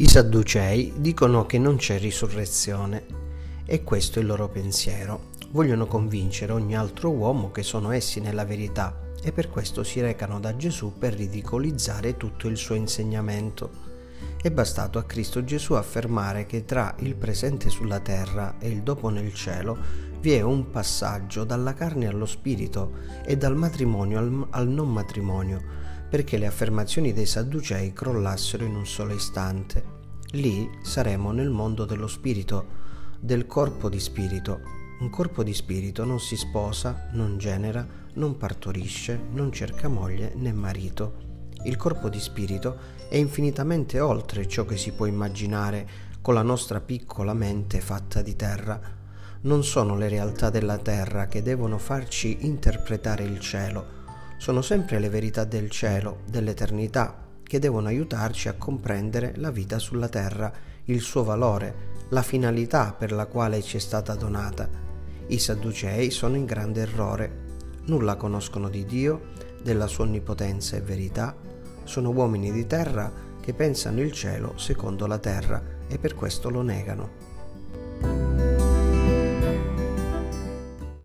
I Sadducei dicono che non c'è risurrezione e questo è il loro pensiero. Vogliono convincere ogni altro uomo che sono essi nella verità e per questo si recano da Gesù per ridicolizzare tutto il suo insegnamento. È bastato a Cristo Gesù affermare che tra il presente sulla terra e il dopo nel cielo vi è un passaggio dalla carne allo spirito e dal matrimonio al, al non matrimonio, perché le affermazioni dei Sadducei crollassero in un solo istante. Lì saremo nel mondo dello spirito, del corpo di spirito. Un corpo di spirito non si sposa, non genera, non partorisce, non cerca moglie né marito. Il corpo di spirito è infinitamente oltre ciò che si può immaginare con la nostra piccola mente fatta di terra. Non sono le realtà della terra che devono farci interpretare il cielo, sono sempre le verità del cielo, dell'eternità, che devono aiutarci a comprendere la vita sulla terra, il suo valore, la finalità per la quale ci è stata donata. I Sadducei sono in grande errore. Nulla conoscono di Dio, della sua onnipotenza e verità. Sono uomini di terra che pensano il cielo secondo la terra e per questo lo negano.